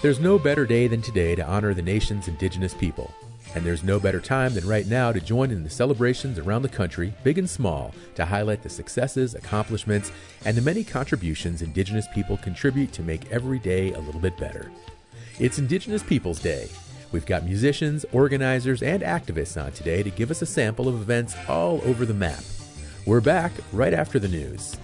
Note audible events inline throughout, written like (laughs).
There's no better day than today to honor the nation's indigenous people. And there's no better time than right now to join in the celebrations around the country, big and small, to highlight the successes, accomplishments, and the many contributions Indigenous people contribute to make every day a little bit better. It's Indigenous Peoples Day. We've got musicians, organizers, and activists on today to give us a sample of events all over the map. We're back right after the news.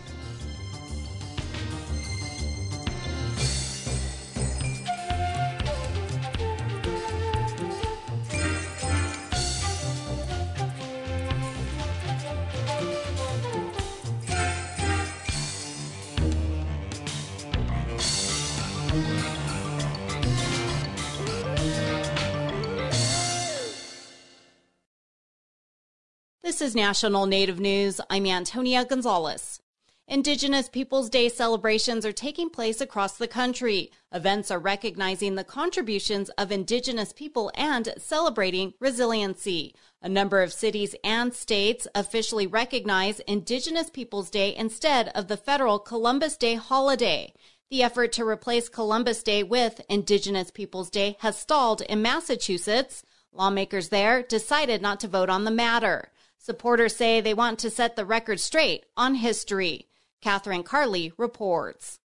Is National Native News. I'm Antonia Gonzales. Indigenous Peoples Day celebrations are taking place across the country. Events are recognizing the contributions of Indigenous people and celebrating resiliency. A number of cities and states officially recognize Indigenous Peoples Day instead of the federal Columbus Day holiday. The effort to replace Columbus Day with Indigenous Peoples Day has stalled in Massachusetts. Lawmakers there decided not to vote on the matter. Supporters say they want to set the record straight on history. Catherine Carley reports.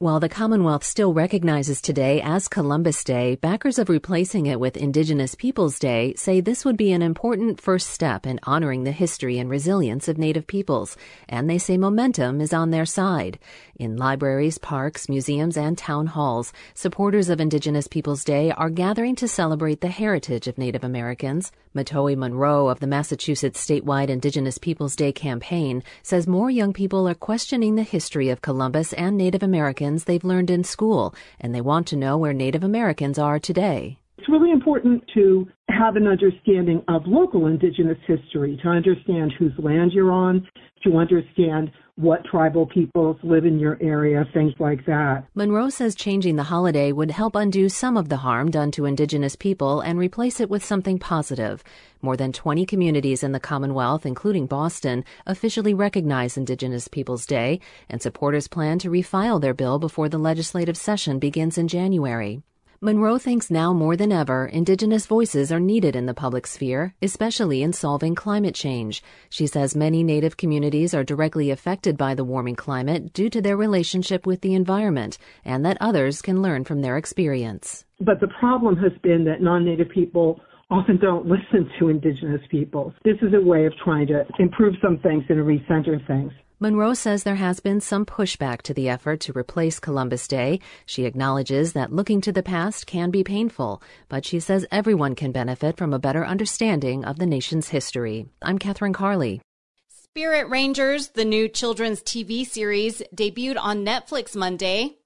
While the Commonwealth still recognizes today as Columbus Day, backers of replacing it with Indigenous Peoples Day say this would be an important first step in honoring the history and resilience of Native peoples, and they say momentum is on their side. In libraries, parks, museums, and town halls, supporters of Indigenous Peoples Day are gathering to celebrate the heritage of Native Americans. Mahtowin Munro of the Massachusetts statewide Indigenous Peoples Day campaign says more young people are questioning the history of Columbus and Native Americans they've learned in school, and they want to know where Native Americans are today. It's really important to have an understanding of local indigenous history, to understand whose land you're on, to understand what tribal peoples live in your area, things like that. Munro says changing the holiday would help undo some of the harm done to Indigenous people and replace it with something positive. More than 20 communities in the Commonwealth, including Boston, officially recognize Indigenous Peoples Day, and supporters plan to refile their bill before the legislative session begins in January. Munro thinks now more than ever, Indigenous voices are needed in the public sphere, especially in solving climate change. She says many Native communities are directly affected by the warming climate due to their relationship with the environment, and that others can learn from their experience. But the problem has been that non-Native people often don't listen to Indigenous peoples. This is a way of trying to improve some things and recenter things. Munro says there has been some pushback to the effort to replace Columbus Day. She acknowledges that looking to the past can be painful, but she says everyone can benefit from a better understanding of the nation's history. I'm Catherine Carley. Spirit Rangers, the new children's TV series, debuted on Netflix Monday.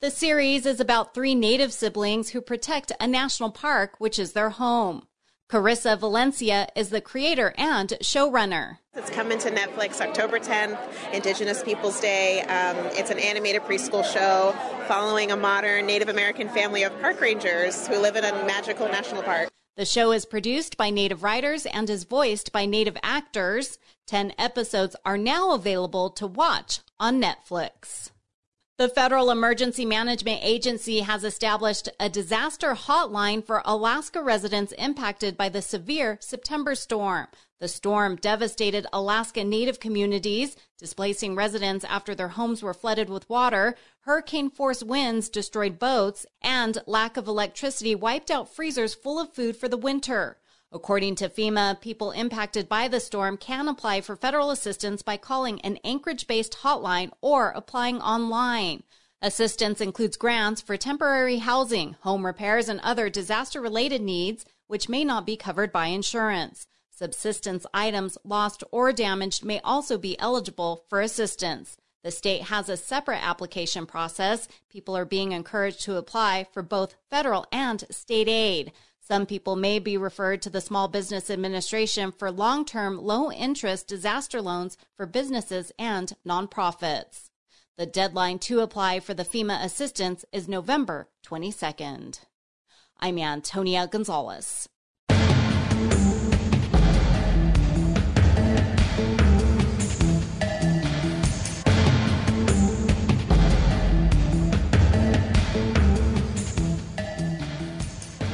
The series is about three native siblings who protect a national park, which is their home. Karissa Valencia is the creator and showrunner. It's coming to Netflix October 10th, Indigenous Peoples Day. Um, it's an animated preschool show following a modern Native American family of park rangers who live in a magical national park. The show is produced by Native writers and is voiced by Native actors. Ten episodes are now available to watch on Netflix. The Federal Emergency Management Agency has established a disaster hotline for Alaska residents impacted by the severe September storm. The storm devastated Alaska Native communities, displacing residents after their homes were flooded with water. Hurricane force winds destroyed boats, and lack of electricity wiped out freezers full of food for the winter. According to FEMA, people impacted by the storm can apply for federal assistance by calling an Anchorage based hotline or applying online. Assistance includes grants for temporary housing, home repairs, and other disaster related needs, which may not be covered by insurance. Subsistence items lost or damaged may also be eligible for assistance. The state has a separate application process. People are being encouraged to apply for both federal and state aid. Some people may be referred to the Small Business Administration for long term, low interest disaster loans for businesses and nonprofits. The deadline to apply for the FEMA assistance is November 22nd. I'm Antonia Gonzales.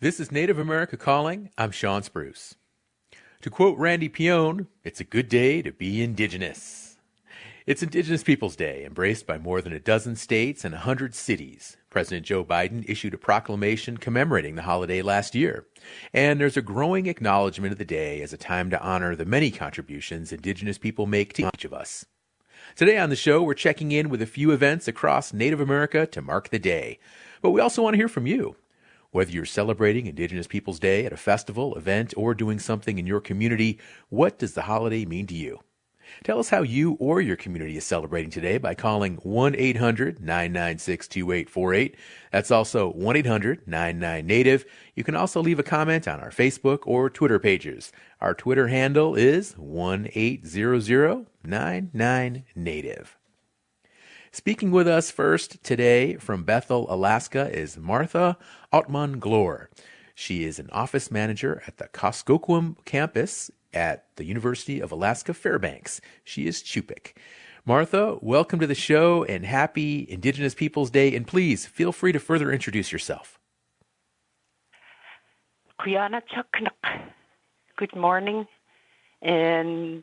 This is Native America Calling. I'm Shawn Spruce. To quote Randy Peone, it's a good day to be indigenous. It's Indigenous Peoples Day, embraced by more than a dozen states and a hundred cities. President Joe Biden issued a proclamation commemorating the holiday last year. And there's a growing acknowledgement of the day as a time to honor the many contributions Indigenous people make to each of us. Today on the show, we're checking in with a few events across Native America to mark the day. But we also want to hear from you. Whether you're celebrating Indigenous Peoples Day at a festival, event, or doing something in your community, what does the holiday mean to you? Tell us how you or your community is celebrating today by calling 1 800 996 2848. That's also 1 800 99 Native. You can also leave a comment on our Facebook or Twitter pages. Our Twitter handle is 1 800 99 Native. Speaking with us first today from Bethel, Alaska, is Martha Ottman Glor. She is an office manager at the Kuskokwim campus at the University of Alaska Fairbanks. She is Cup'ik. Martha, welcome to the show and happy Indigenous Peoples Day. And please feel free to further introduce yourself. Good morning, and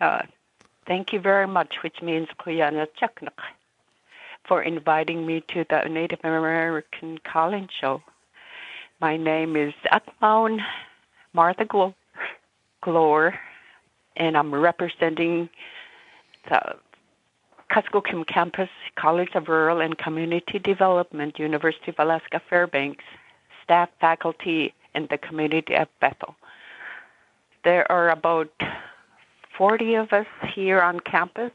uh, Thank you very much, which means Kuyana Chaknak, for inviting me to the Native American Calling Show. My name is Atmaun Martha Glor, and I'm representing the Kuskokwim Campus, College of Rural and Community Development, University of Alaska Fairbanks, staff, faculty, and the community of Bethel. There are about 40 of us here on campus,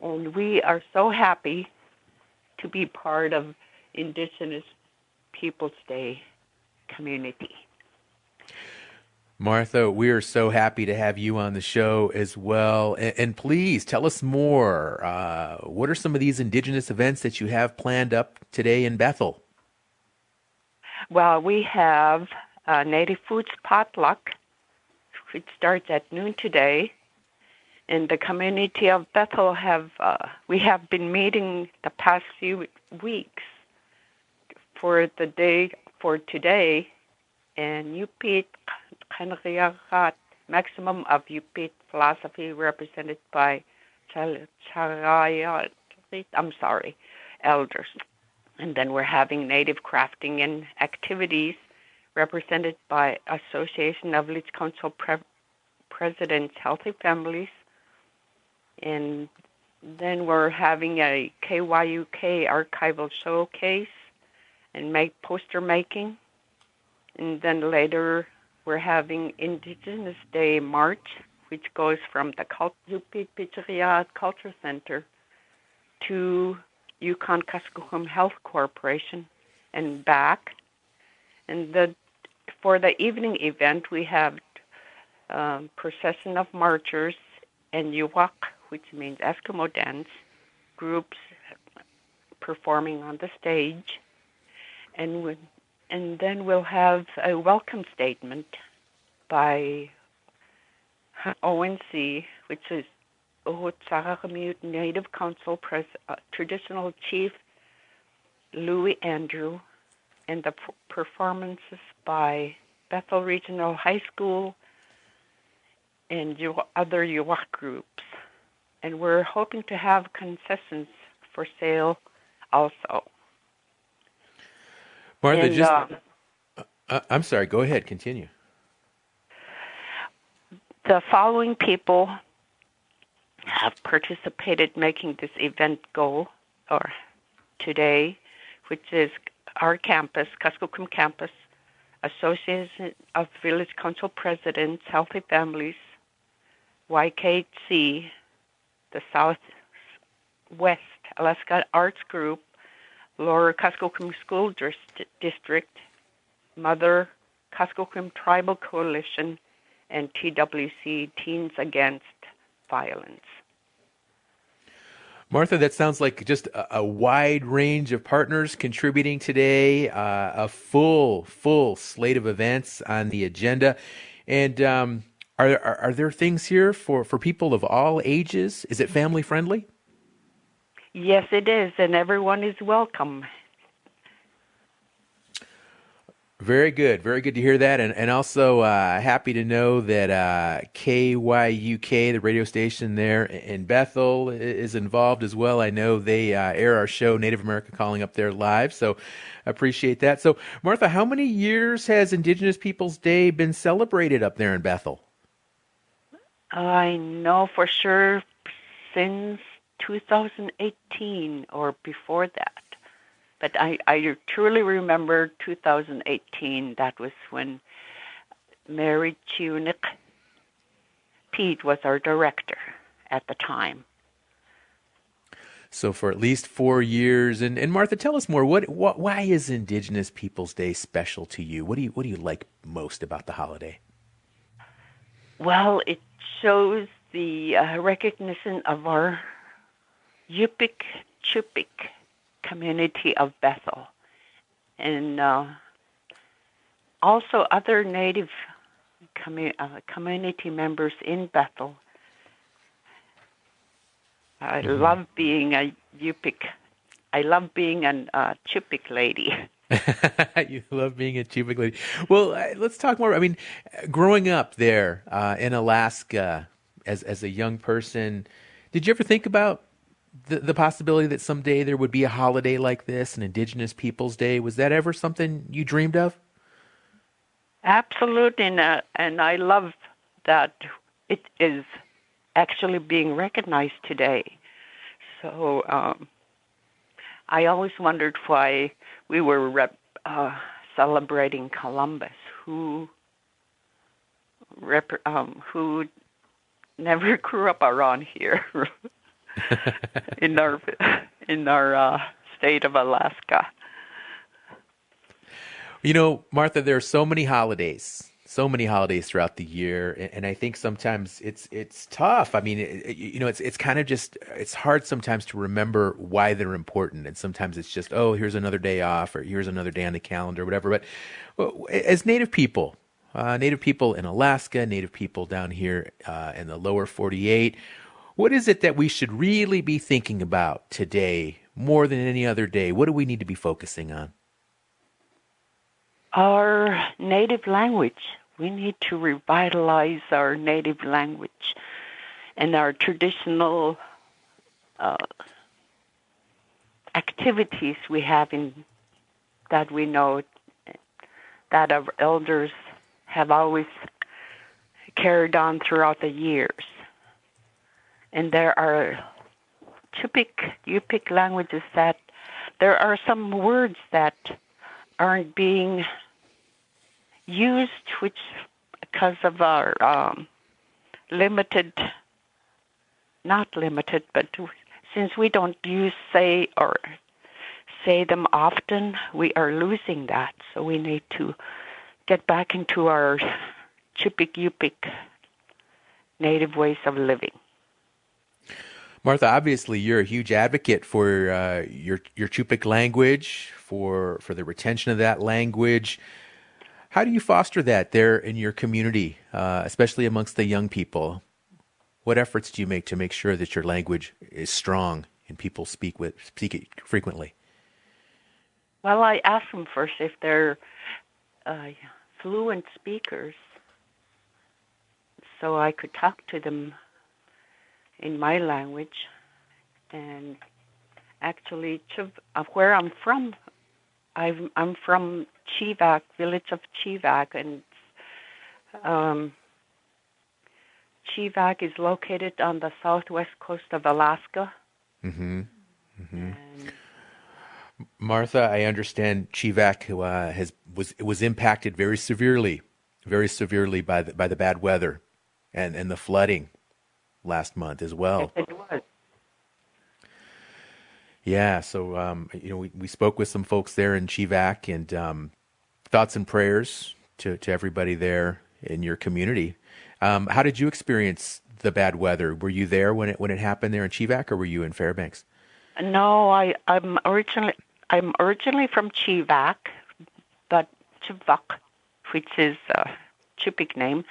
and we are so happy to be part of Indigenous Peoples Day community. Martha, we are so happy to have you on the show as well. And, and please tell us more. Uh, what are some of these Indigenous events that you have planned up today in Bethel? Well, we have uh, Native Foods Potluck it starts at noon today. In the community of Bethel, have uh, we have been meeting the past few weeks for the day for today, and Yupit Kanriyagat, maximum of Yupit philosophy represented by Charayat, I'm sorry, elders. And then we're having native crafting and activities represented by Association of Leeds Council Pre- Presidents Healthy Families. And then we're having a KYUK archival showcase and make poster making. And then later we're having Indigenous Day March, which goes from the Yupiit Piciryarait Culture Center to Yukon Kuskokwim Health Corporation and back. And the for the evening event, we have um, procession of marchers and Yuwak, which means Eskimo dance, groups performing on the stage, and we, and then we'll have a welcome statement by ONC, which is Orutsararmiut Native Council Pres- uh, Traditional Chief Louis Andrew, and the p- performances by Bethel Regional High School and other Yuwak groups. And we're hoping to have concessions for sale also. Martha, and, just. Uh, uh, I'm sorry, go ahead, continue. the following people have participated making this event go or today, which is our campus, Kuskokwim campus, Association of Village Council Presidents, Healthy Families, YKC, the Southwest Alaska Arts Group, Lower Kuskokwim School District, Mother Kuskokwim Tribal Coalition, and TWC Teens Against Violence. Martha, that sounds like just a, a wide range of partners contributing today, uh, a full, full slate of events on the agenda. And um, are, are, are there things here for, for people of all ages? Is it family friendly? Yes, it is, and everyone is welcome. Very good. Very good to hear that. And, and also uh, happy to know that uh, KYUK, the radio station there in Bethel, is involved as well. I know they uh, air our show, Native America Calling Up there live. So appreciate that. So, Martha, how many years has Indigenous Peoples Day been celebrated up there in Bethel? I know for sure since 2018 or before that. But I, I truly remember 2018. That was when Mary Tunick Pete was our director at the time. So for at least four years, and, and Martha, tell us more. What, what why is Indigenous Peoples Day special to you? What do you what do you like most about the holiday? Well, it shows the uh, recognition of our Yupik Cup'ik community of Bethel, and uh, also other Native commu- uh, community members in Bethel. I mm-hmm. love being a Yupik. I love being a uh, Cup'ik lady. (laughs) (laughs) you love being a Cup'ik lady. Well, uh, let's talk more. I mean, growing up there uh, in Alaska as as a young person, did you ever think about the, the possibility that someday there would be a holiday like this, an Indigenous Peoples Day? Was that ever something you dreamed of? Absolutely, and, uh, and I love that it is actually being recognized today. So um, I always wondered why we were rep, uh, celebrating Columbus, who rep, um, who never (laughs) grew up around here. (laughs) in our in our uh, state of Alaska. You know, Martha, there are so many holidays, so many holidays throughout the year, and I think sometimes it's it's tough. I mean, it, you know, it's it's kind of just it's hard sometimes to remember why they're important, and sometimes it's just oh, here's another day off, or here's another day on the calendar, whatever. But as Native people, uh, Native people in Alaska, Native people down here uh, in the lower 48, what is it that we should really be thinking about today more than any other day? What do we need to be focusing on? Our native language. We need to revitalize our native language and our traditional uh, activities we have in that we know that our elders have always carried on throughout the years. And there are Cup'ik, Yupik languages that there are some words that aren't being used, which because of our um, limited, not limited, but since we don't use say or say them often, we are losing that. So we need to get back into our Cup'ik Yupik native ways of living. Martha, obviously you're a huge advocate for uh, your your Cup'ik language, for for the retention of that language. How do you foster that there in your community, uh, especially amongst the young people? What efforts do you make to make sure that your language is strong and people speak with speak it frequently? Well, I ask them first if they're uh, fluent speakers, so I could talk to them in my language. And actually, of where I'm from, I'm, I'm from Chivak, village of Chivak, and um, Chevak is located on the southwest coast of Alaska. Mm-hmm. Mm-hmm. Martha, I understand Chivak uh, has was was impacted very severely, very severely by the by the bad weather, and and the flooding last month as well. Yes. Yeah, so um, you know we, we spoke with some folks there in Chevak, and um, thoughts and prayers to to everybody there in your community. Um, how did you experience the bad weather? Were you there when it when it happened there in Chevak, or were you in Fairbanks? No, I I'm originally I'm originally from Chevak, but Chivak, which is a Cup'ik name,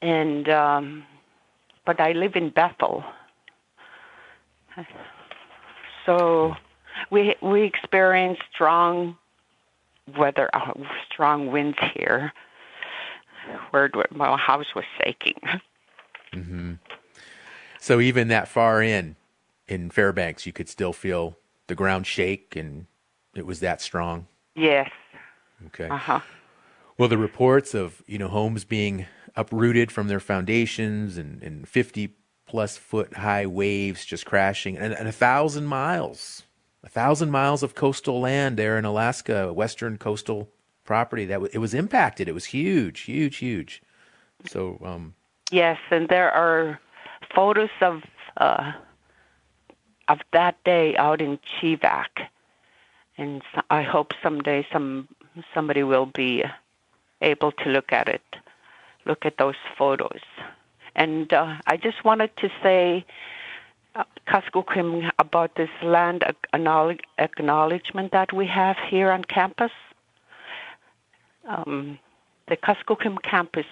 and um, but I live in Bethel. So we we experience strong weather, uh, strong winds here, where my house was shaking. Mm-hmm. So even that far in, in Fairbanks, you could still feel the ground shake, and it was that strong. Yes. Okay. Uh huh. Well, the reports of you know homes being uprooted from their foundations and, and fifty plus foot high waves just crashing, and, and a thousand miles, a thousand miles of coastal land there in Alaska, western coastal property that w- it was impacted. It was huge, huge, huge. So um, Yes, and there are photos of uh, of that day out in Chivak, and so I hope someday some somebody will be able to look at it, look at those photos. And uh, I just wanted to say, uh, Kuskokwim, about this land acknowledge, acknowledgement that we have here on campus. Um, the Kuskokwim campus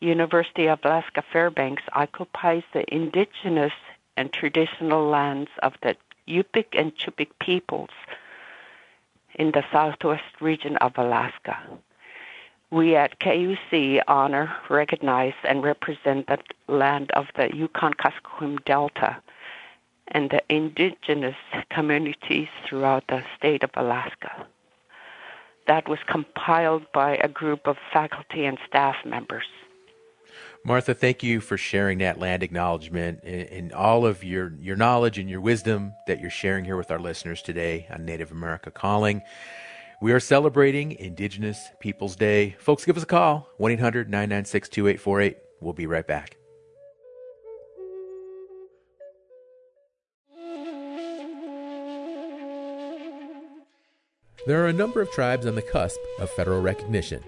University of Alaska Fairbanks occupies the indigenous and traditional lands of the Yupik and Cup'ik peoples in the southwest region of Alaska. We at KUC honor, recognize, and represent the land of the Yukon Kuskokwim Delta and the indigenous communities throughout the state of Alaska. That was compiled by a group of faculty and staff members. Martha, thank you for sharing that land acknowledgement and, and, all of your, your knowledge and your wisdom that you're sharing here with our listeners today on Native America Calling. We are celebrating Indigenous Peoples Day. Folks, give us a call 1 800 996 2848. We'll be right back. There are a number of tribes on the cusp of federal recognition.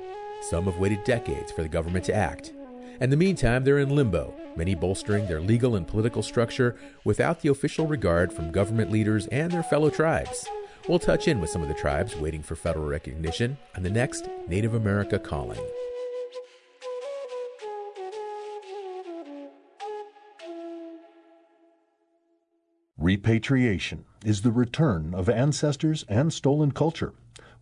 Some have waited decades for the government to act. In the meantime, they're in limbo, many bolstering their legal and political structure without the official regard from government leaders and their fellow tribes. We'll touch in with some of the tribes waiting for federal recognition on the next Native America Calling. Repatriation is the return of ancestors and stolen culture.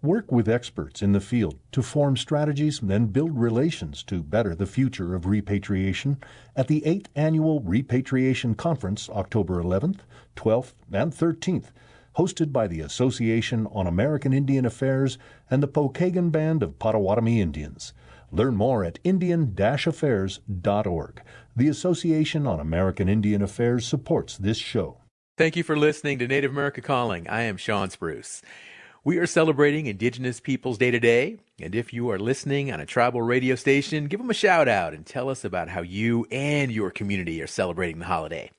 Work with experts in the field to form strategies and build relations to better the future of repatriation at the 8th Annual Repatriation Conference, October 11th, 12th, and 13th, hosted by the Association on American Indian Affairs and the Pokagon Band of Potawatomi Indians. Learn more at Indian-Affairs.org. The Association on American Indian Affairs supports this show. Thank you for listening to Native America Calling. I am Shawn Spruce. We are celebrating Indigenous Peoples Day today, and if you are listening on a tribal radio station, give them a shout out and tell us about how you and your community are celebrating the holiday.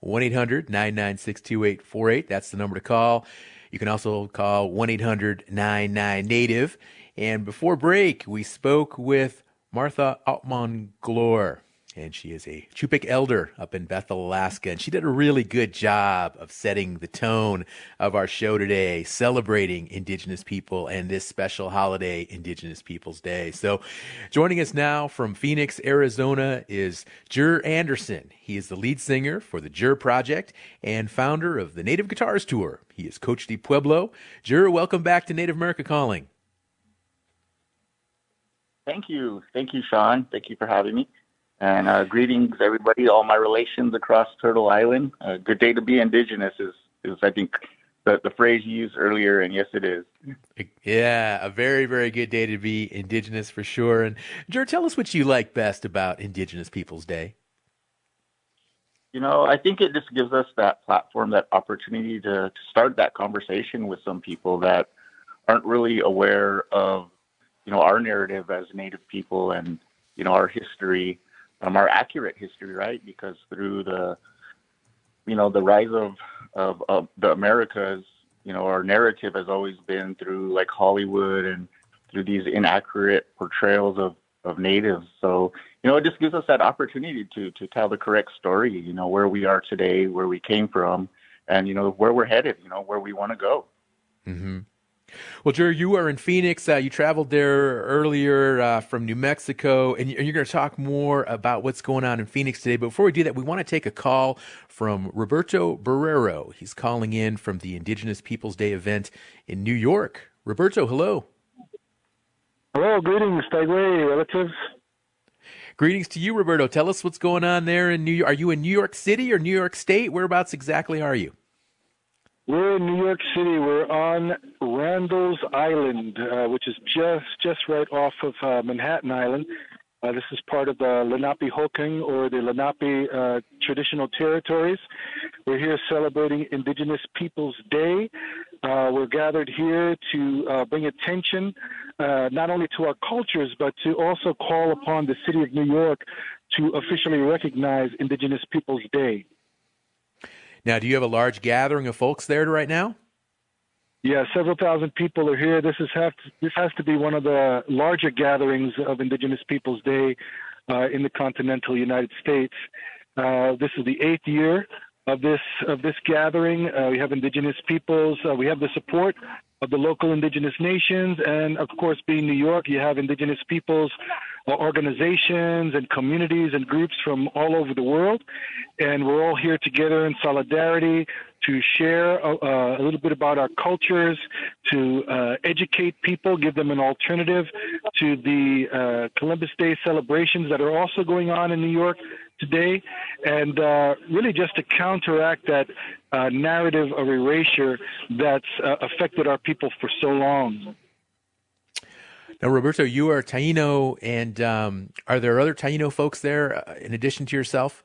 1 800 996 2848, that's the number to call. You can also call 1 800 99 Native. And before break, we spoke with Martha Altman Glore and she is a Cup'ik elder up in Bethel, Alaska. And she did a really good job of setting the tone of our show today, celebrating Indigenous people and this special holiday, Indigenous Peoples Day. So, joining us now from Phoenix, Arizona, is Jur Anderson. He is the lead singer for the Jur Project and founder of the Native Guitars Tour. He is Cochiti Pueblo. Jur, welcome back to Native America Calling. Thank you. Thank you, Sean. Thank you for having me. And uh, greetings, everybody, all my relations across Turtle Island. Uh, good day to be indigenous is, is I think, the, the phrase you used earlier, and yes, it is. Yeah, a very, very good day to be Indigenous for sure. And Jer, tell us what you like best about Indigenous Peoples Day. You know, I think it just gives us that platform, that opportunity to, to start that conversation with some people that aren't really aware of, you know, our narrative as Native people and, you know, our history, um, our accurate history, right? Because through the, you know, the rise of, of, of the Americas, you know, our narrative has always been through like Hollywood and through these inaccurate portrayals of, of natives. So, you know, it just gives us that opportunity to to tell the correct story, you know, where we are today, where we came from, and you know, where we're headed, you know, where we want to go. Mm-hmm. Well, Jerry, you are in Phoenix. Uh, you traveled there earlier uh, from New Mexico, and you're going to talk more about what's going on in Phoenix today. But before we do that, we want to take a call from Roberto Borrero. He's calling in from the Indigenous Peoples Day event in New York. Roberto, hello. Hello, greetings, Stegway relatives. Greetings to you, Roberto. Tell us what's going on there in New York. Are you in New York City or New York State? Whereabouts exactly are you? We're in New York City. We're on Randall's Island, uh, which is just just right off of uh, Manhattan Island. Uh, this is part of the Lenape-Hoking or the Lenape uh, traditional territories. We're here celebrating Indigenous Peoples Day. Uh, we're gathered here to uh, bring attention not only to our cultures, but to also call upon the city of New York to officially recognize Indigenous Peoples Day. Now, do you have a large gathering of folks there right now? Yeah, several thousand people are here. This is have to, this has to be one of the larger gatherings of Indigenous Peoples Day uh, in the continental United States. Uh, this is the eighth year of this of this gathering. Uh, we have Indigenous peoples. Uh, we have the support of the local Indigenous nations, and of course, being New York, you have Indigenous peoples organizations and communities and groups from all over the world, and we're all here together in solidarity to share uh, uh, a little bit about our cultures, to uh, educate people, give them an alternative to the uh, Columbus Day celebrations that are also going on in New York today, and uh, really just to counteract that uh, narrative of erasure that's affected our people for so long. Now, Roberto, you are Taino, and um, are there other Taino folks there in addition to yourself?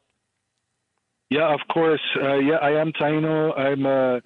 Yeah, of course. Uh, yeah, I am Taino. I'm a,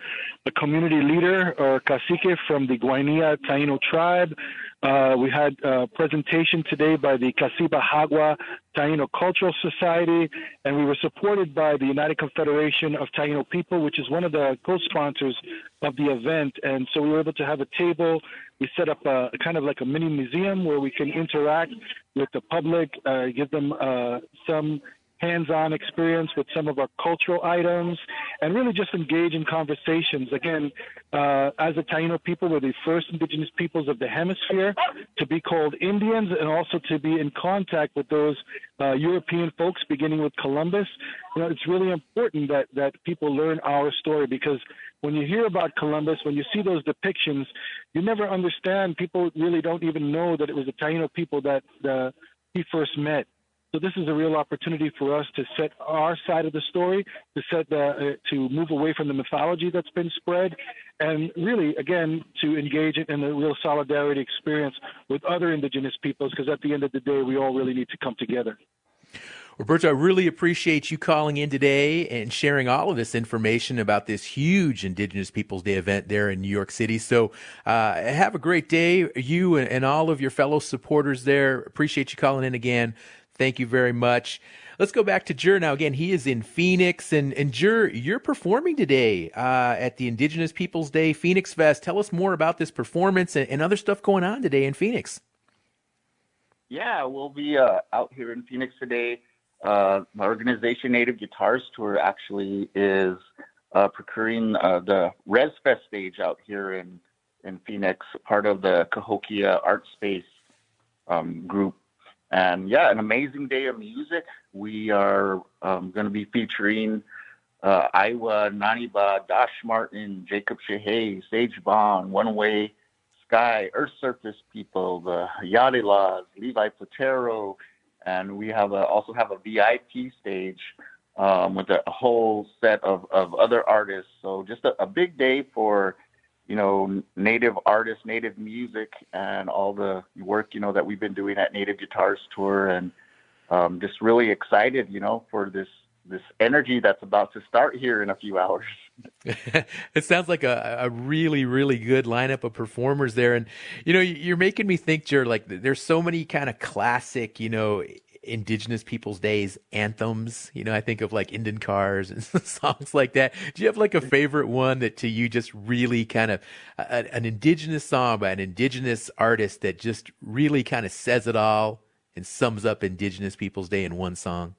a, community leader or cacique from the Guainia Taino tribe. Uh, we had a presentation today by the Cacibajagua Taino Cultural Society, and we were supported by the United Confederation of Taino People, which is one of the co-sponsors of the event. And so we were able to have a table. We set up a kind of like a mini museum where we can interact with the public, uh, give them uh, some hands-on experience with some of our cultural items, and really just engage in conversations. Again, uh, as the Taino people, we're the first indigenous peoples of the hemisphere to be called Indians, and also to be in contact with those uh, European folks, beginning with Columbus. You know, it's really important that that people learn our story because when you hear about Columbus, when you see those depictions, you never understand. People really don't even know that it was the Taino people that uh, he first met. So this is a real opportunity for us to set our side of the story, to set the, uh, to move away from the mythology that's been spread, and really, again, to engage in a real solidarity experience with other indigenous peoples, because at the end of the day, we all really need to come together. Roberto, I really appreciate you calling in today and sharing all of this information about this huge Indigenous Peoples Day event there in New York City. So, uh, have a great day, you and, and all of your fellow supporters there. Appreciate you calling in again. Thank you very much. Let's go back to Jur now. Again, he is in Phoenix, and and Jur, you're performing today uh, at the Indigenous Peoples Day Phoenix Fest. Tell us more about this performance and, and other stuff going on today in Phoenix. Yeah, we'll be uh, out here in Phoenix today. Uh, my organization, Native Guitars Tour, actually is uh, procuring uh, the Res Fest stage out here in in Phoenix, part of the Cahokia Art Space um, group and yeah, an amazing day of music. We are um, going to be featuring uh, Iowa, Naniba, Dash Martin, Jacob Shahey, Sage Bond, One Way Sky, Earth Surface People, the Yadi Laws, Levi Platero, and we have a, also have a VIP stage um, with a, a, whole set of, of other artists. So just a, a big day for you know, native artists, native music, and all the work, you know, that we've been doing at Native Guitars Tour, and um, just really excited, you know, for this this energy that's about to start here in a few hours. (laughs) (laughs) it sounds like a, a really, really good lineup of performers there. And, you know, you're making me think, Jared, like there's so many kind of classic, you know, indigenous people's days anthems. You know, I think of like Indian cars and (laughs) songs like that. Do you have like a favorite one that to you just really kind of a, an indigenous song by an indigenous artist that just really kind of says it all and sums up indigenous people's day in one song?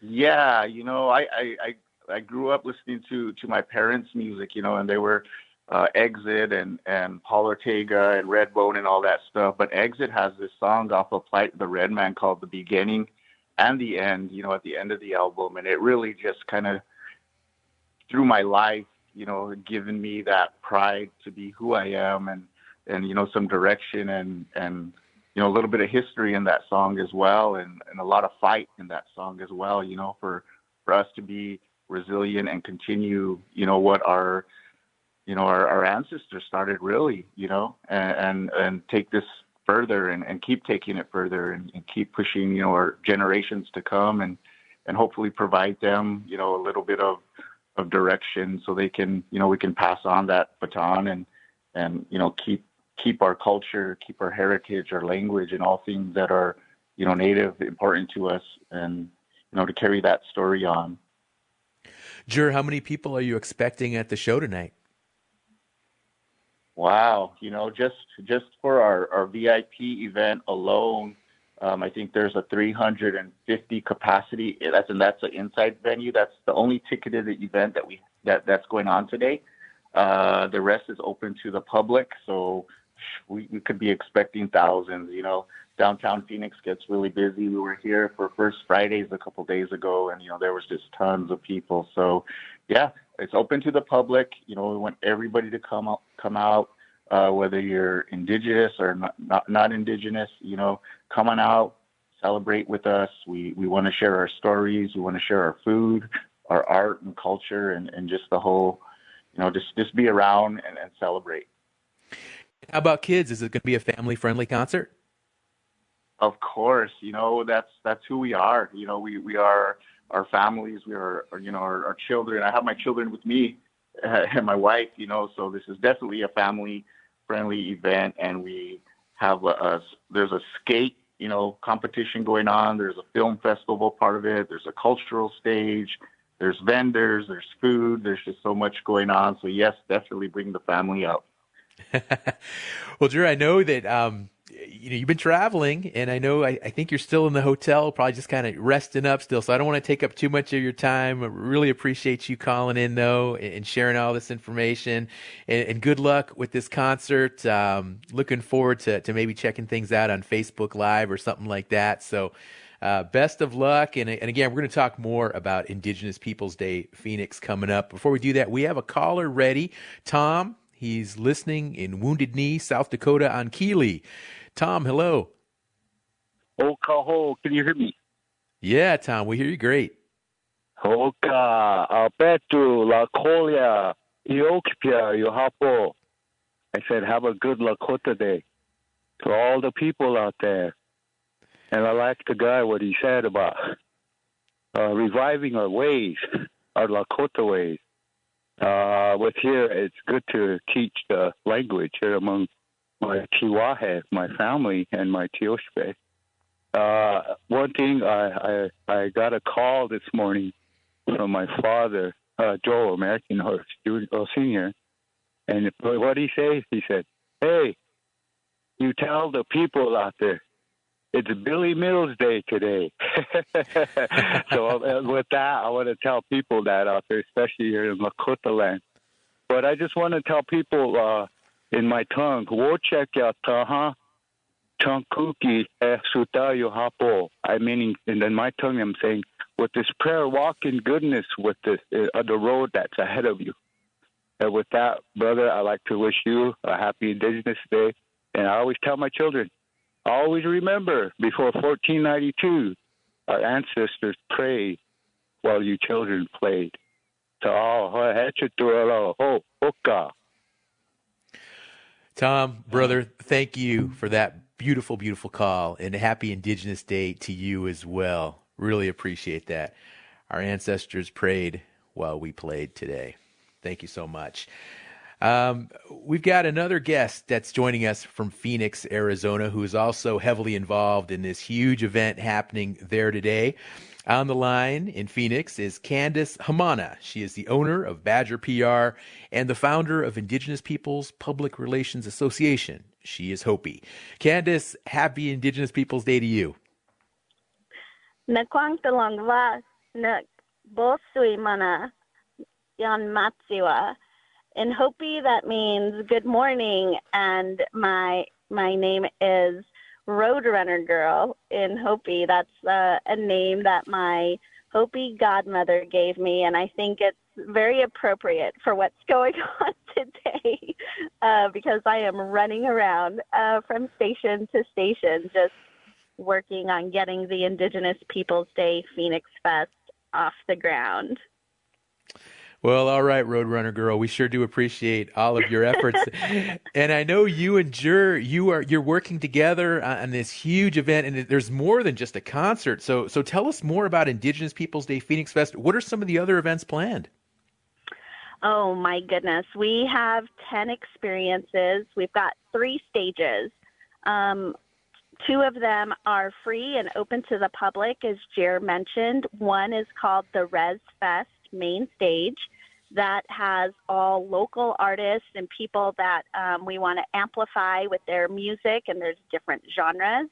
Yeah, you know, I, I, I I grew up listening to to my parents' music, you know, and they were uh, XIT and and Paul Ortega and Redbone and all that stuff. But XIT has this song off of Plight the Red Man called "The Beginning and the End." You know, at the end of the album, and it really just kind of through my life, you know, given me that pride to be who I am and and you know some direction and and you know a little bit of history in that song as well and and a lot of fight in that song as well you know for for us to be resilient and continue, you know, what our, you know, our, our ancestors started really, you know, and, and, and take this further and, and keep taking it further and, and keep pushing, you know, our generations to come and, and hopefully provide them, you know, a little bit of, of direction so they can, you know, we can pass on that baton and, and, you know, keep, keep our culture, keep our heritage, our language and all things that are, you know, native important to us and, you know, to carry that story on. Jur, how many people are you expecting at the show tonight? Wow, you know, just just for our, our VIP event alone, um, I think there's a 350 capacity. That's and that's an inside venue. That's the only ticketed event that we that that's going on today. Uh, the rest is open to the public, so we, we could be expecting thousands. You know, downtown Phoenix gets really busy. We were here for First Fridays a couple days ago, and you know there was just tons of people. So, yeah, it's open to the public. You know, we want everybody to come out, come out, uh, whether you're indigenous or not, not, not indigenous. You know, come on out, celebrate with us. We we want to share our stories. We want to share our food, our art and culture, and and just the whole, you know, just just be around and, and celebrate. How about kids? Is it going to be a family friendly concert? Of course, you know that's that's who we are. You know, we we are our families. We are, you know, our, our children. I have my children with me uh, (laughs) and my wife. You know, so this is definitely a family friendly event, and we have a, a there's a skate you know competition going on. There's a film festival part of it. There's a cultural stage. There's vendors. There's food. There's just so much going on. So yes, definitely bring the family out. (laughs) well, Drew, I know that um, you know, you've been traveling, and I know I, I think you're still in the hotel, probably just kind of resting up still. So I don't want to take up too much of your time. I really appreciate you calling in though and sharing all this information. And, and good luck with this concert. Um, looking forward to to maybe checking things out on Facebook Live or something like that. So. Uh, best of luck. And, and again, we're going to talk more about Indigenous Peoples Day Phoenix coming up. Before we do that, we have a caller ready. Tom, he's listening in Wounded Knee, South Dakota on KILI. Tom, hello. Oh, Cajo, can you hear me? Yeah, Tom, we hear you great. Hoka, Alberto, La Colia, Iokpia, Yohapo. I said, have a good Lakota day to all the people out there. And I like the guy, what he said about uh, reviving our ways, our Lakota ways. Uh, with here, it's good to teach the language here among my Tiwahe, my family, and my Tioshpe. Uh, one thing, I, I I got a call this morning from my father, uh, Joe, American Horse Senior, and what he says, he said, "Hey, you tell the people out there, it's Billy Mills Day today." (laughs) so uh, with that, I want to tell people that out there, especially here in Lakota land. But I just want to tell people. Uh, in my tongue. Wochek taha chankuki sutayo hapo. I meaning, and in my tongue, I'm saying, with this prayer, walk in goodness with this, uh, the road that's ahead of you. And with that, brother, I'd like to wish you a happy Indigenous Day. And I always tell my children, always remember, before 1492, our ancestors prayed while you children played. So, oh, Tom, brother, thank you for that beautiful, beautiful call and happy Indigenous Day to you as well. Really appreciate that. Our ancestors prayed while we played today. Thank you so much. Um, we've got another guest that's joining us from Phoenix, Arizona, who is also heavily involved in this huge event happening there today. On the line in Phoenix is Candace Hamana. She is the owner of Badger PR and the founder of Indigenous Peoples Public Relations Association. She is Hopi. Candace, happy Indigenous Peoples Day to you. yan matsiwa in Hopi, that means good morning, and my my name is Roadrunner Girl in Hopi. That's uh, a name that my Hopi godmother gave me, and I think it's very appropriate for what's (laughs) going on today uh, because I am running around uh, from station to station just working on getting the Indigenous Peoples Day Phoenix Fest off the ground. Well, all right, Roadrunner girl, we sure do appreciate all of your efforts, (laughs) and I know you and Jur, you are you're working together on this huge event, and there's more than just a concert. So, so tell us more about Indigenous Peoples Day Phoenix Fest. What are some of the other events planned? Oh my goodness, we have ten experiences. We've got three stages. Um, Two of them are free and open to the public, as Jer mentioned. One is called the Res Fest main stage that has all local artists and people that um, we want to amplify with their music, and there's different genres.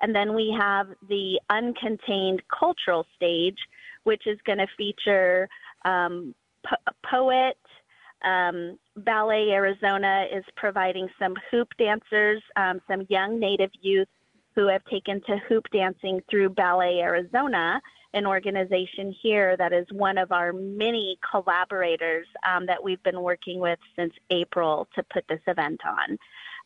And then we have the uncontained cultural stage, which is going to feature um, po- poet. Um, Ballet Arizona is providing some hoop dancers, um, some young Native youth who have taken to hoop dancing through Ballet Arizona an organization here that is one of our many collaborators um, that we've been working with since April to put this event on.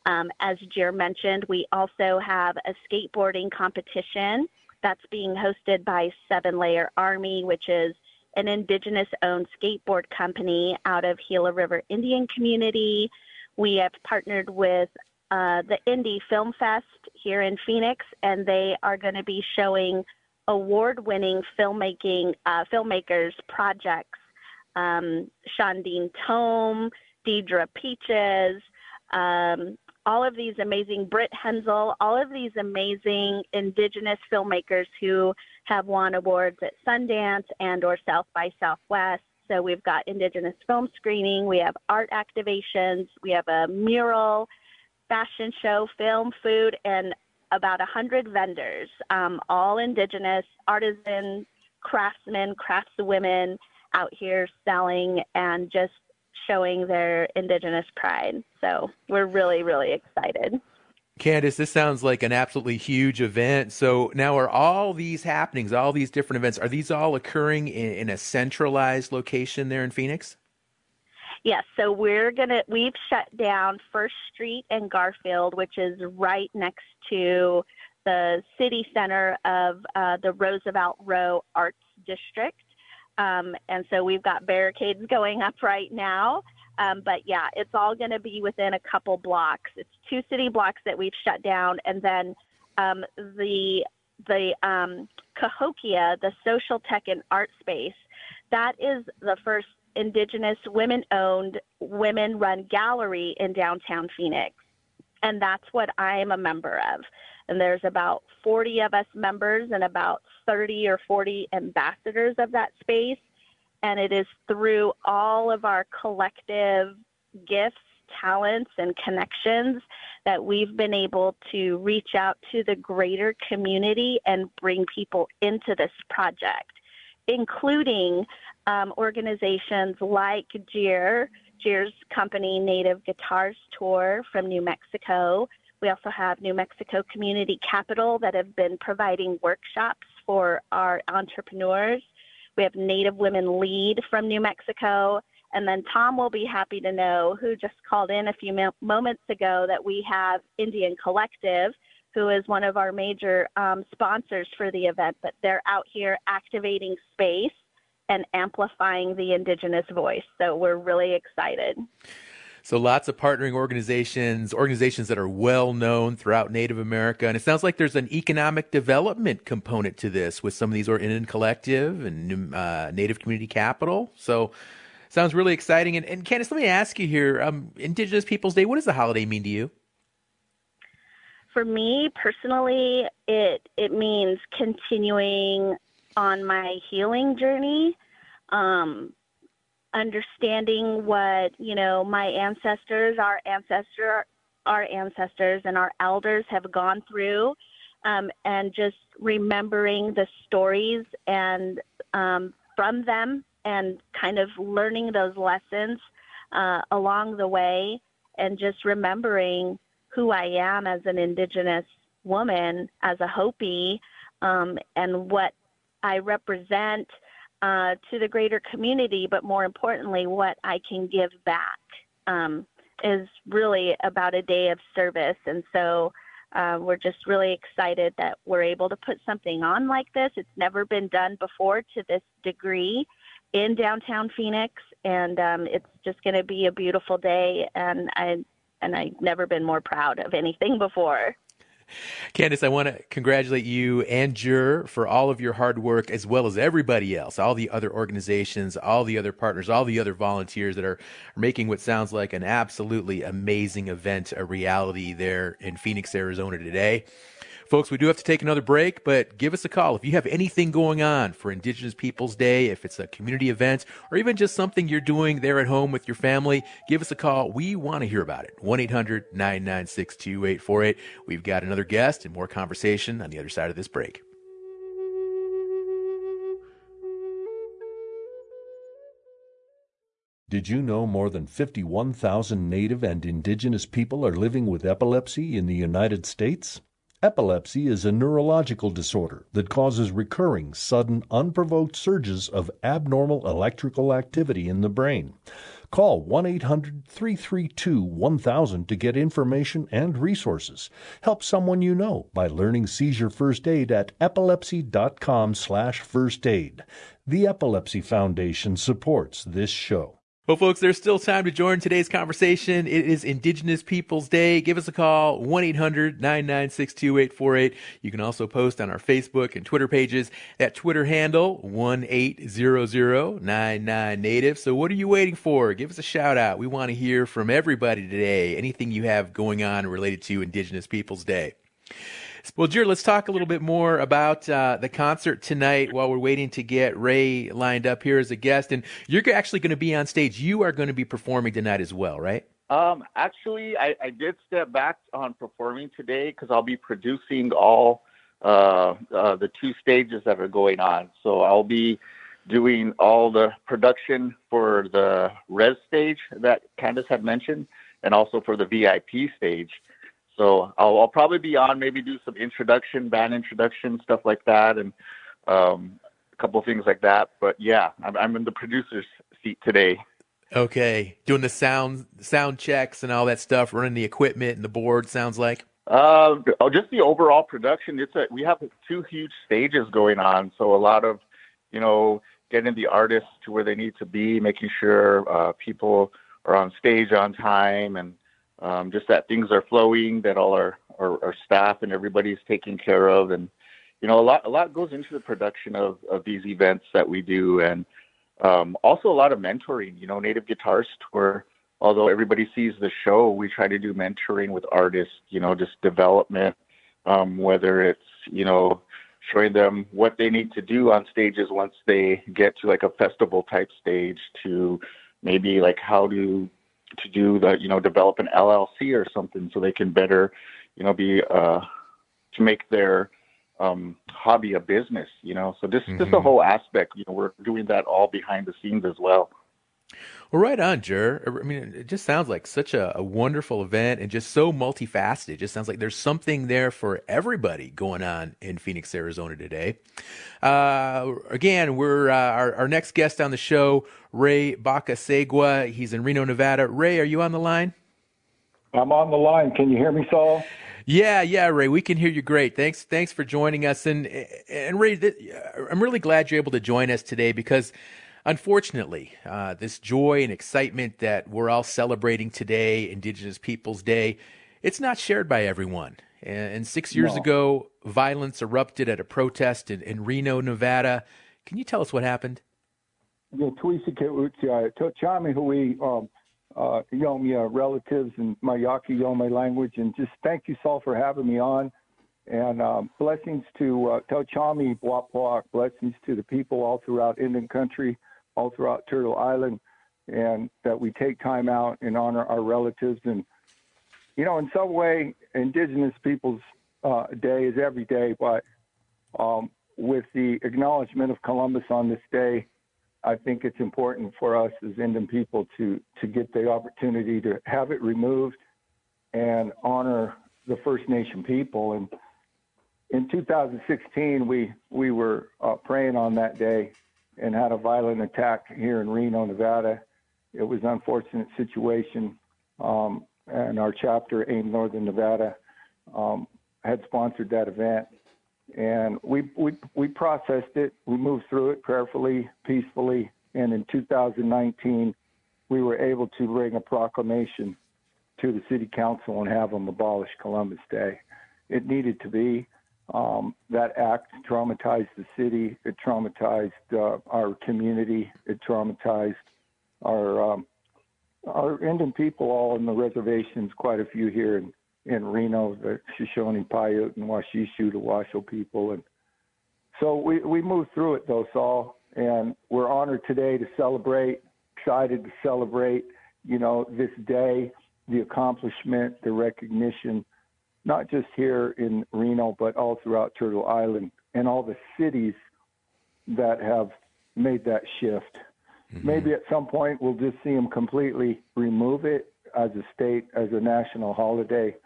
Um, as Jer mentioned, we also have a skateboarding competition that's being hosted by Seven Layer Army, which is an indigenous owned skateboard company out of Gila River Indian community. We have partnered with uh, the Indie Film Fest here in Phoenix, and they are going to be showing award-winning filmmaking uh, filmmakers projects. Um, Shandiin Tome, Deidre Peaches, um, all of these amazing Brit Hensel, all of these amazing Indigenous filmmakers who have won awards at Sundance and or South by Southwest. So we've got Indigenous film screening, we have art activations, we have a mural, fashion show, film, food, and about 100 vendors, um, all indigenous, artisans, craftsmen, craftswomen out here selling and just showing their indigenous pride. So we're really, really excited. Candace, this sounds like an absolutely huge event. So now are all these happenings, all these different events, are these all occurring in, in a centralized location there in Phoenix? Yes, so we're gonna we've shut down First Street and Garfield, which is right next to the city center of uh, the Roosevelt Row Arts District. Um, and so we've got barricades going up right now. Um, but yeah, it's all going to be within a couple blocks. It's two city blocks that we've shut down, and then um, the the um, Cahokia, the social tech and art space, that is the first indigenous women owned, women run gallery in downtown Phoenix. And that's what I am a member of. And there's about 40 of us members and about 30 or 40 ambassadors of that space. And it is through all of our collective gifts, talents, and connections that we've been able to reach out to the greater community and bring people into this project, including um, organizations like JIR, JIR's company Native Guitars Tour from New Mexico. We also have New Mexico Community Capital that have been providing workshops for our entrepreneurs. We have Native Women Lead from New Mexico. And then Tom will be happy to know, who just called in a few moments ago, that we have NDN Collective, who is one of our major um, sponsors for the event. But they're out here activating space and amplifying the Indigenous voice. So we're really excited. So lots of partnering organizations, organizations that are well known throughout Native America, and it sounds like there's an economic development component to this with some of these, or NDN Collective and uh, Native Community Capital. So sounds really exciting. And, and Candace, let me ask you here: um, Indigenous Peoples Day. What does the holiday mean to you? For me personally, it it means continuing on my healing journey. Um, understanding what you know my ancestors our ancestor our ancestors and our elders have gone through um, and just remembering the stories and um, from them and kind of learning those lessons uh, along the way and just remembering who I am as an Indigenous woman, as a Hopi, um, and what I represent uh, to the greater community, but more importantly, what I can give back um, is really about a day of service. And so uh, we're just really excited that we're able to put something on like this. It's never been done before to this degree in downtown Phoenix, and um, it's just going to be a beautiful day. And I and I've never been more proud of anything (laughs) before. Candace, I want to congratulate you and Jur for all of your hard work, as well as everybody else, all the other organizations, all the other partners, all the other volunteers that are making what sounds like an absolutely amazing event a reality there in Phoenix, Arizona today. Folks, we do have to take another break, but give us a call if you have anything going on for Indigenous Peoples Day, if it's a community event, or even just something you're doing there at home with your family. Give us a call. We want to hear about it. 1 800 996 2848. We've got another guest and more conversation on the other side of this break. Did you know more than 51,000 Native and Indigenous people are living with epilepsy in the United States? Epilepsy is a neurological disorder that causes recurring, sudden, unprovoked surges of abnormal electrical activity in the brain. Call 1 800 332 1000 to get information and resources. Help someone you know by learning seizure first aid at epilepsy.com slash first aid. The Epilepsy Foundation supports this show. Well, folks, there's still time to join today's conversation. It is Indigenous Peoples Day. Give us a call, 1-800-996-2848. You can also post on our Facebook and Twitter pages. That Twitter handle, 1-800-99-NATIVE. So what are you waiting for? Give us a shout out. We want to hear from everybody today. Anything you have going on related to Indigenous Peoples Day. Well, Jared, let's talk a little bit more about uh, the concert tonight while we're waiting to get Ray lined up here as a guest. And you're actually going to be on stage. You are going to be performing tonight as well, right? Um, actually, I, I did step back on performing today because I'll be producing all uh, uh, the two stages that are going on. So I'll be doing all the production for the res stage that Candace had mentioned, and also for the VIP stage. So I'll, I'll probably be on, maybe do some introduction, band introduction, stuff like that, and um, a couple things like that. But yeah, I'm, I'm in the producer's seat today. Okay, doing the sound sound checks and all that stuff, running the equipment and the board. Sounds like. Uh, oh, just the overall production. It's a we have two huge stages going on, so a lot of, you know, getting the artists to where they need to be, making sure uh, people are on stage on time, and um, just that things are flowing, that all our, our, our staff and everybody's taken care of, and you know a lot a lot goes into the production of of these events that we do, and um, also a lot of mentoring. You know, Native Guitarist Tour. Although everybody sees the show, we try to do mentoring with artists. You know, just development, um, whether it's you know showing them what they need to do on stages once they get to like a festival type stage to maybe like how to to do the you know develop an LLC or something so they can better you know be uh to make their um hobby a business you know so this mm-hmm. this the whole aspect you know we're doing that all behind the scenes as well well, right on, Jer. I mean, it just sounds like such a, a, wonderful event and just so multifaceted. It just sounds like there's something there for everybody going on in Phoenix, Arizona today. Uh, again, we're uh, our, our next guest on the show, Ray Bacasegua. He's in Reno, Nevada. Ray, are you on the line? I'm on the line. Can you hear me, Saul? Yeah, yeah, Ray, we can hear you great. Thanks, thanks for joining us. And and Ray, I'm really glad you're able to join us today because unfortunately, uh, this joy and excitement that we're all celebrating today, Indigenous Peoples Day, it's not shared by everyone. And, six years no. ago, violence erupted at a protest in, in Reno, Nevada. Can you tell us what happened? Yeah, Chami Hui, um, uh, Yomi relatives and my Yaqui Yome language, and just thank you, Saul, for having me on. And um, blessings to uh, Wapwak, blessings to the people all throughout Indian country, all throughout Turtle Island, and that we take time out and honor our relatives. And, you know, in some way, Indigenous Peoples uh, Day is every day, but um, with the acknowledgement of Columbus on this day, I think it's important for us as Indian people to, to get the opportunity to have it removed and honor the First Nation people. And in 2016, we we were uh, praying on that day and had a violent attack here in Reno, Nevada. It was an unfortunate situation, um, and our chapter, AIM Northern Nevada, um, had sponsored that event. And we, we we processed it. We moved through it prayerfully, peacefully, and in 2019, we were able to bring a proclamation to the city council and have them abolish Columbus Day. It needed to be. Um, that act traumatized the city. It traumatized uh, our community. It traumatized our um, our Indian people, all in the reservations. Quite a few here in in Reno, the Shoshone, Paiute, and Washish, the Washoe people, and so we we moved through it though, Saul, and we're honored today to celebrate. Excited to celebrate, you know, this day, the accomplishment, the recognition not just here in Reno, but all throughout Turtle Island and all the cities that have made that shift. Mm-hmm. Maybe at some point we'll just see them completely remove it as a state, as a national holiday.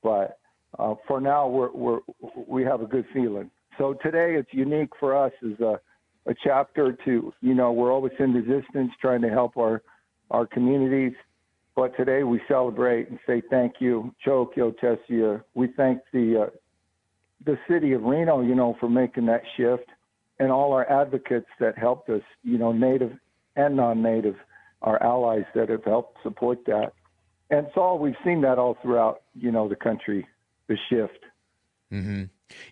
But uh, for now, we're, we're, we have a good feeling. So today it's unique for us as a, a chapter to, you know, we're always in resistance trying to help our, our communities but today we celebrate and say thank you, Chokyo Tesia. We thank the uh, the city of Reno, you know, for making that shift, and all our advocates that helped us, you know, native and non-native, our allies that have helped support that. And so we've seen that all throughout, you know, the country, the shift. Mm-hmm.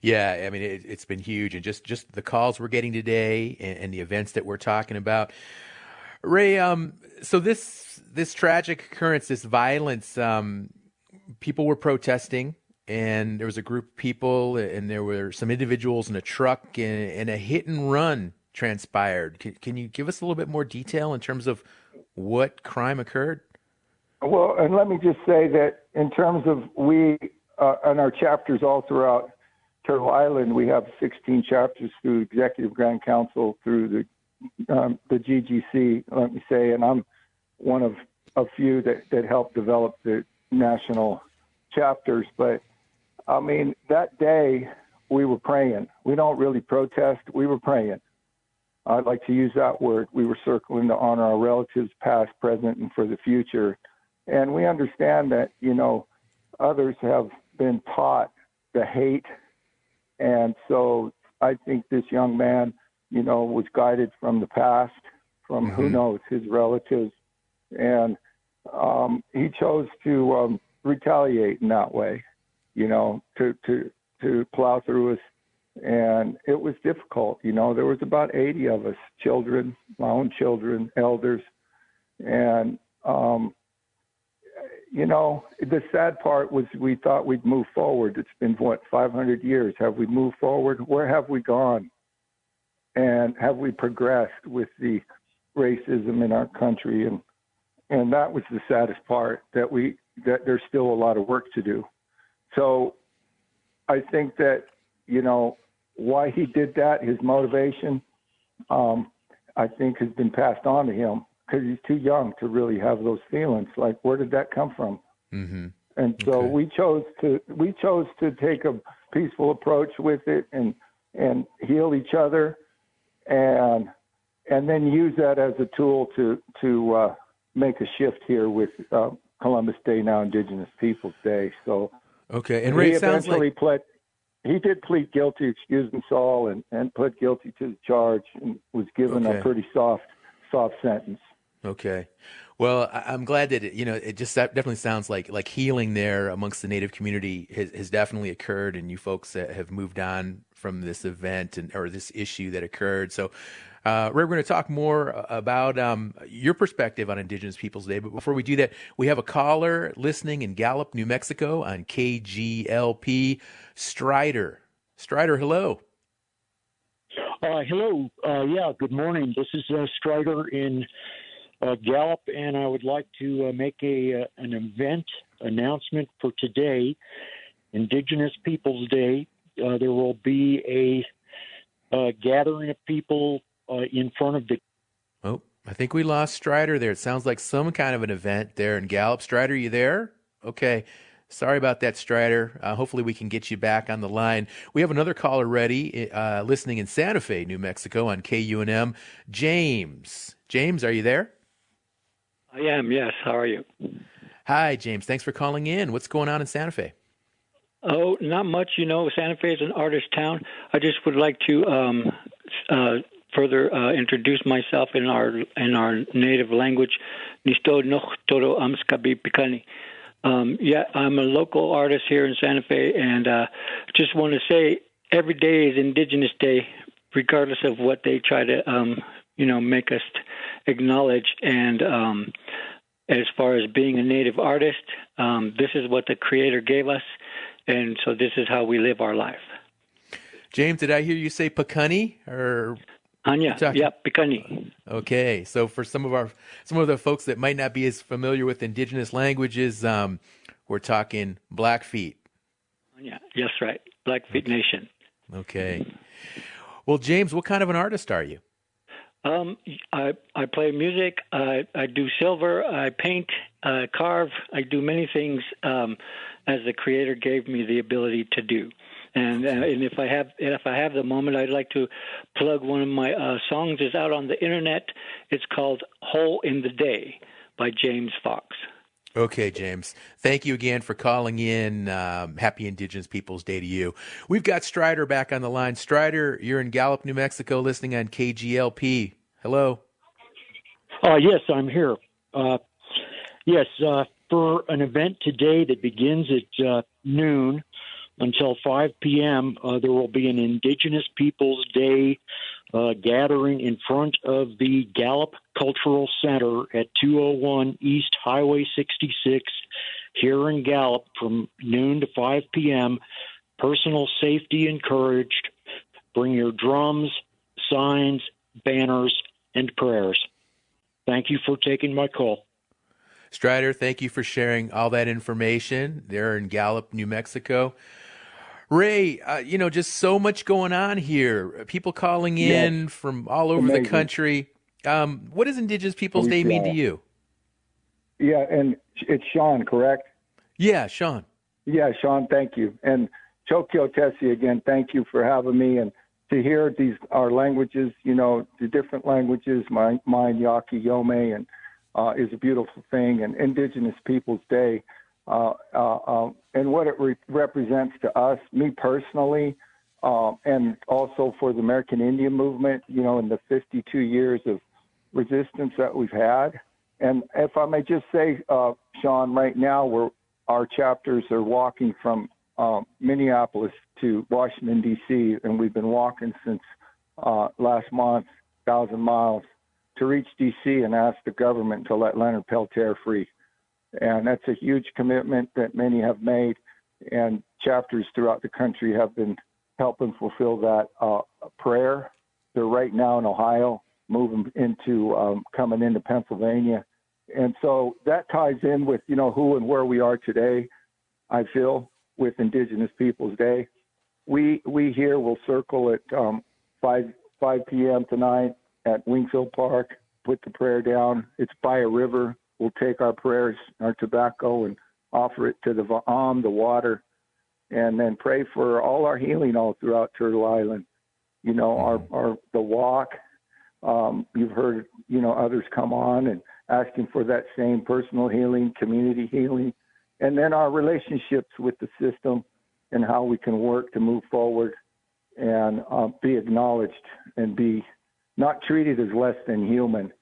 Yeah, I mean, it, has been huge, and just just the calls we're getting today, and, and the events that we're talking about. Ray, um, so this this tragic occurrence, this violence, um, people were protesting, and there was a group of people, and there were some individuals in a truck, and, and a hit and run transpired. Can, can, you give us a little bit more detail in terms of what crime occurred? Well, and let me just say that in terms of we uh, and our chapters all throughout Turtle Island, we have 16 chapters through Executive Grand Council, through the um, the GGC, let me say, and I'm one of a few that, that helped develop the national chapters. But I mean, that day we were praying. We don't really protest, we were praying. I'd like to use that word. We were circling to honor our relatives, past, present, and for the future. And we understand that, you know, others have been taught the hate. And so I think this young man you know, was guided from the past, from mm-hmm. who knows his relatives, and um, he chose to um, retaliate in that way, you know, to to to plow through us, and it was difficult. You know, there was about 80 of us, children, my own children, elders, and um, you know, the sad part was we thought we'd move forward. It's been what 500 years. Have we moved forward? Where have we gone? And have we progressed with the racism in our country? And and that was the saddest part that we that there's still a lot of work to do. So i think that you know why he did that his motivation um i think has been passed on to him because he's too young to really have those feelings. Like where did that come from? Mm-hmm. and so okay. we chose to we chose to take a peaceful approach with it and and heal each other and and then use that as a tool to to uh, make a shift here with uh, Columbus Day now Indigenous Peoples Day. So okay, and Ray he eventually like... pled. He did plead guilty, excuse me, Saul, and, and pled guilty to the charge and was given okay. a pretty soft soft sentence. Okay. Well, I'm glad that it, you know it just definitely sounds like like healing there amongst the Native community has, has definitely occurred, and you folks have moved on from this event and or this issue that occurred. So, uh, Ray, we're going to talk more about um, your perspective on Indigenous Peoples Day. But before we do that, we have a caller listening in Gallup, New Mexico, on KGLP. Strider, Strider, hello. Uh, hello. Uh, yeah, good morning. This is uh, Strider in uh, Gallup, and I would like to uh, make a uh, an event announcement for today, Indigenous Peoples Day. There will be a gathering of people in front of the. Oh, I think we lost Strider there. It sounds like some kind of an event there in Gallup. Strider, you there? Okay. Sorry about that, Strider. Uh, hopefully, we can get you back on the line. We have another caller ready, uh, listening in Santa Fe, New Mexico, on KUNM. James, James, are you there? I am. Yes. How are you? Hi, James. Thanks for calling in. What's going on in Santa Fe? Oh, not much. You know, Santa Fe is an artist town. I just would like to um, uh, further uh, introduce myself in our in our native language. Nisto noch todo amskabi pikani. Um, yeah, I'm a local artist here in Santa Fe, and uh, just want to say every day is Indigenous Day, regardless of what they try to, um, you know, make us acknowledge. And um, as far as being a Native artist, um, this is what the Creator gave us, and so this is how we live our life. James, did I hear you say Pekani or Anya, yeah, Pekani. Okay, so for some of our some of the folks that might not be as familiar with indigenous languages, um, we're talking Blackfeet. Yeah, yes, right, Blackfeet Nation. Okay. Well, James, what kind of an artist are you? Um, I I play music. I I do silver. I paint. I carve. I do many things um, as the Creator gave me the ability to do. And, uh, and if I have if I have the moment, I'd like to plug one of my uh, songs. is out on the internet. It's called "Hole in the Day" by James Fox. Okay, James. Thank you again for calling in. Um, happy Indigenous Peoples Day to you. We've got Strider back on the line. Strider, you're in Gallup, New Mexico, listening on KGLP. Hello. Uh, yes, I'm here. Uh, yes, uh, for an event today that begins at uh, noon until 5 p.m., uh, there will be an Indigenous Peoples Day uh, gathering in front of the Gallup Cultural Center at 201 East Highway 66 here in Gallup from noon to 5 p.m. Personal safety encouraged. Bring your drums, signs, banners, and prayers. Thank you for taking my call. Strider, thank you for sharing all that information there in Gallup, New Mexico. Ray, uh, you know, just so much going on here. People calling in yes. from all over Amazing. the country. Um, what does Indigenous Peoples Day mean to you? Yeah, and it's Shawn, correct? Yeah, Shawn. Yeah, Shawn, thank you. And Chokyo Tessie again, thank you for having me and to hear these our languages, you know, the different languages, my mine Yaqui Yome and uh, is a beautiful thing and Indigenous Peoples Day uh, uh, um, and what it re- represents to us, me personally, um, and also for the American Indian movement, you know, in the 52 years of resistance that we've had. And if I may just say, uh, Shawn, right now we're our chapters are walking from um, Minneapolis to Washington D.C. and we've been walking since uh, last month, thousand miles, to reach D.C. and ask the government to let Leonard Peltier free. And that's a huge commitment that many have made, and chapters throughout the country have been helping fulfill that uh, prayer. They're right now in Ohio, moving into um, coming into Pennsylvania, and so that ties in with you know who and where we are today. I feel with Indigenous Peoples Day, we we here will circle at um, five five p.m. tonight at Wingfield Park. Put the prayer down. It's by a river we'll take our prayers, our tobacco, and offer it to the Va'am, the water, and then pray for all our healing all throughout Turtle Island. You know, our, mm-hmm. our the walk. Um, you've heard, you know, others come on and asking for that same personal healing, community healing, and then our relationships with the system and how we can work to move forward and uh, be acknowledged and be not treated as less than human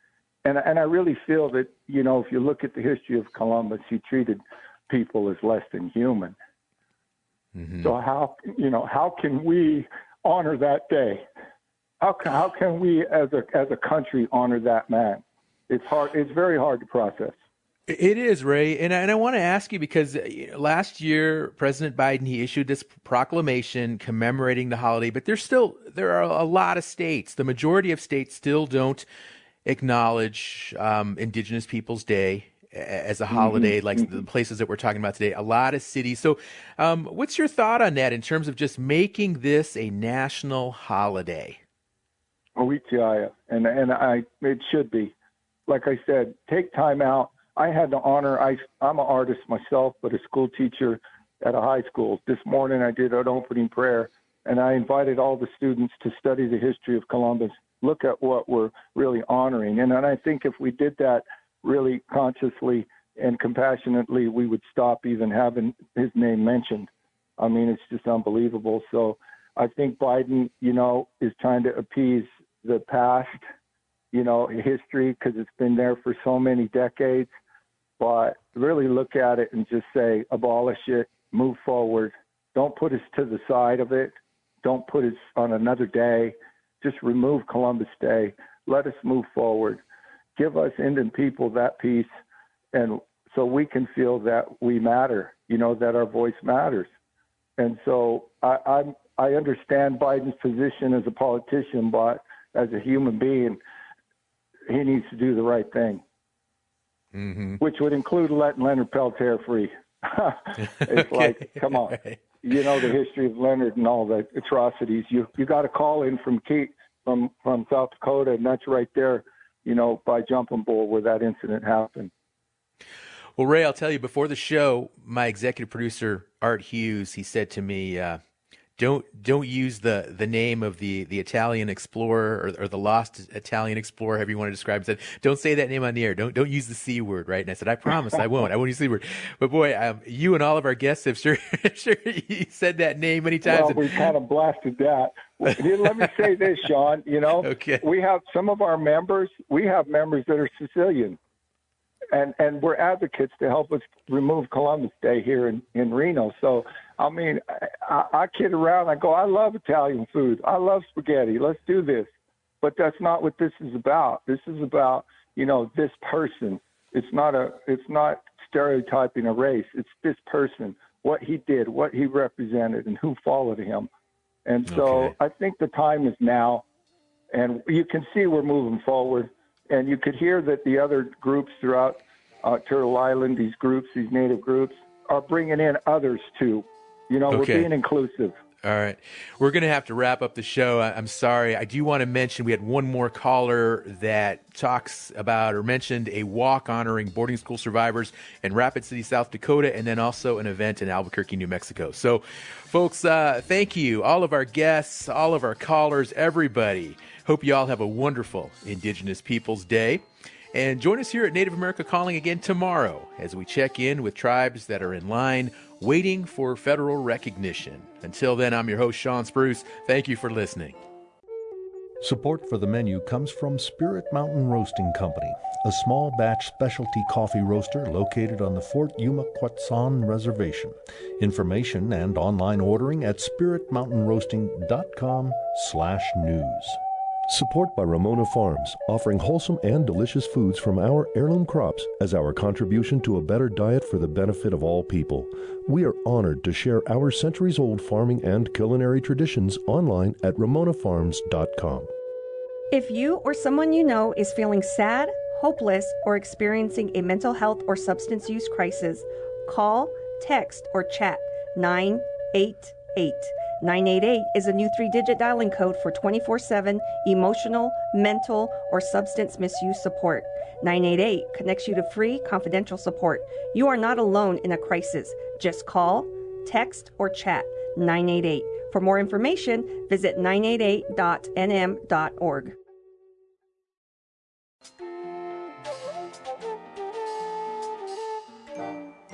and and I really feel that you know if you look at the history of Columbus, he treated people as less than human. Mm-hmm. So how you know how can we honor that day? How can, how can we as a as a country honor that man? It's hard. It's very hard to process. It is, Ray, and I, and I want to ask you because uh, last year President Biden he issued this proclamation commemorating the holiday, but there's still there are a lot of states, the majority of states still don't acknowledge um, Indigenous Peoples Day as a holiday, mm-hmm. like the mm-hmm. places that we're talking about today. A lot of cities. So, um, what's your thought on that in terms of just making this a national holiday? Oh, and and I it should be. Like I said, take time out I had the honor. I I'm an artist myself, but a school teacher at a high school. This morning I did an opening prayer, and I invited all the students to study the history of Columbus. Look at what we're really honoring, and, and I think if we did that really consciously and compassionately, we would stop even having his name mentioned. I mean, it's just unbelievable. So I think Biden, you know, is trying to appease the past, you know, history because it's been there for so many decades but really look at it and just say abolish it, move forward. Don't put us to the side of it. Don't put us on another day. Just remove Columbus Day. Let us move forward. Give us Indian people that peace, and so we can feel that we matter. You know that our voice matters. And so I, I'm I understand Biden's position as a politician, but as a human being, he needs to do the right thing mm-hmm. which would include letting Leonard Peltier free. (laughs) it's (laughs) okay. like, come on, you know the history of Leonard and all the atrocities. You you got a call in from Kate from from South Dakota, and that's right there, you know, by Jumping Bull where that incident happened. Well, Ray, I'll tell you before the show, my executive producer Art Hughes, he said to me, uh, don't don't use the the name of the the Italian explorer or, or the lost Italian explorer, however you want to describe it. Said, don't say that name on the air. Don't don't use the c word, right? And I said, I promise, I won't. I won't use the c word. But boy, um, you and all of our guests have sure (laughs) sure you said that name many times. Well, we kind of blasted that. Let me say this, Shawn. You know, (laughs) okay. we have some of our members. We have members that are Sicilian and and we're advocates to help us remove Columbus Day here in in Reno. So I mean, I, I kid around. I go, I love Italian food. I love spaghetti. Let's do this. But that's not what this is about. This is about you know this person. It's not a. It's not stereotyping a race. It's this person, what he did, what he represented, and who followed him. And so okay. I think the time is now, and you can see we're moving forward and you could hear that the other groups throughout uh, Turtle Island, these groups, these native groups, are bringing in others too. You know, okay. we're being inclusive. All right. We're going to have to wrap up the show. I'm sorry. I do want to mention we had one more caller that talks about or mentioned a walk honoring boarding school survivors in Rapid City, South Dakota, and then also an event in Albuquerque, New Mexico. So, folks, uh, thank you. All of our guests, all of our callers, everybody. Hope you all have a wonderful Indigenous Peoples Day. And join us here at Native America Calling again tomorrow as we check in with tribes that are in line waiting for federal recognition. Until then, I'm your host, Shawn Spruce. Thank you for listening. Support for the menu comes from Spirit Mountain Roasting Company, a small batch specialty coffee roaster located on the Fort Yuma Quechan Reservation. Information and online ordering at spiritmountainroasting.com slash news. Support by Ramona Farms, offering wholesome and delicious foods from our heirloom crops as our contribution to a better diet for the benefit of all people. We are honored to share our centuries old farming and culinary traditions online at ramonafarms.com. If you or someone you know is feeling sad, hopeless, or experiencing a mental health or substance use crisis, call, text, or chat 988 988 is a new three digit dialing code for 24 7 emotional, mental, or substance misuse support. 988 connects you to free, confidential support. You are not alone in a crisis. Just call, text, or chat 988. For more information, visit 988.nm.org.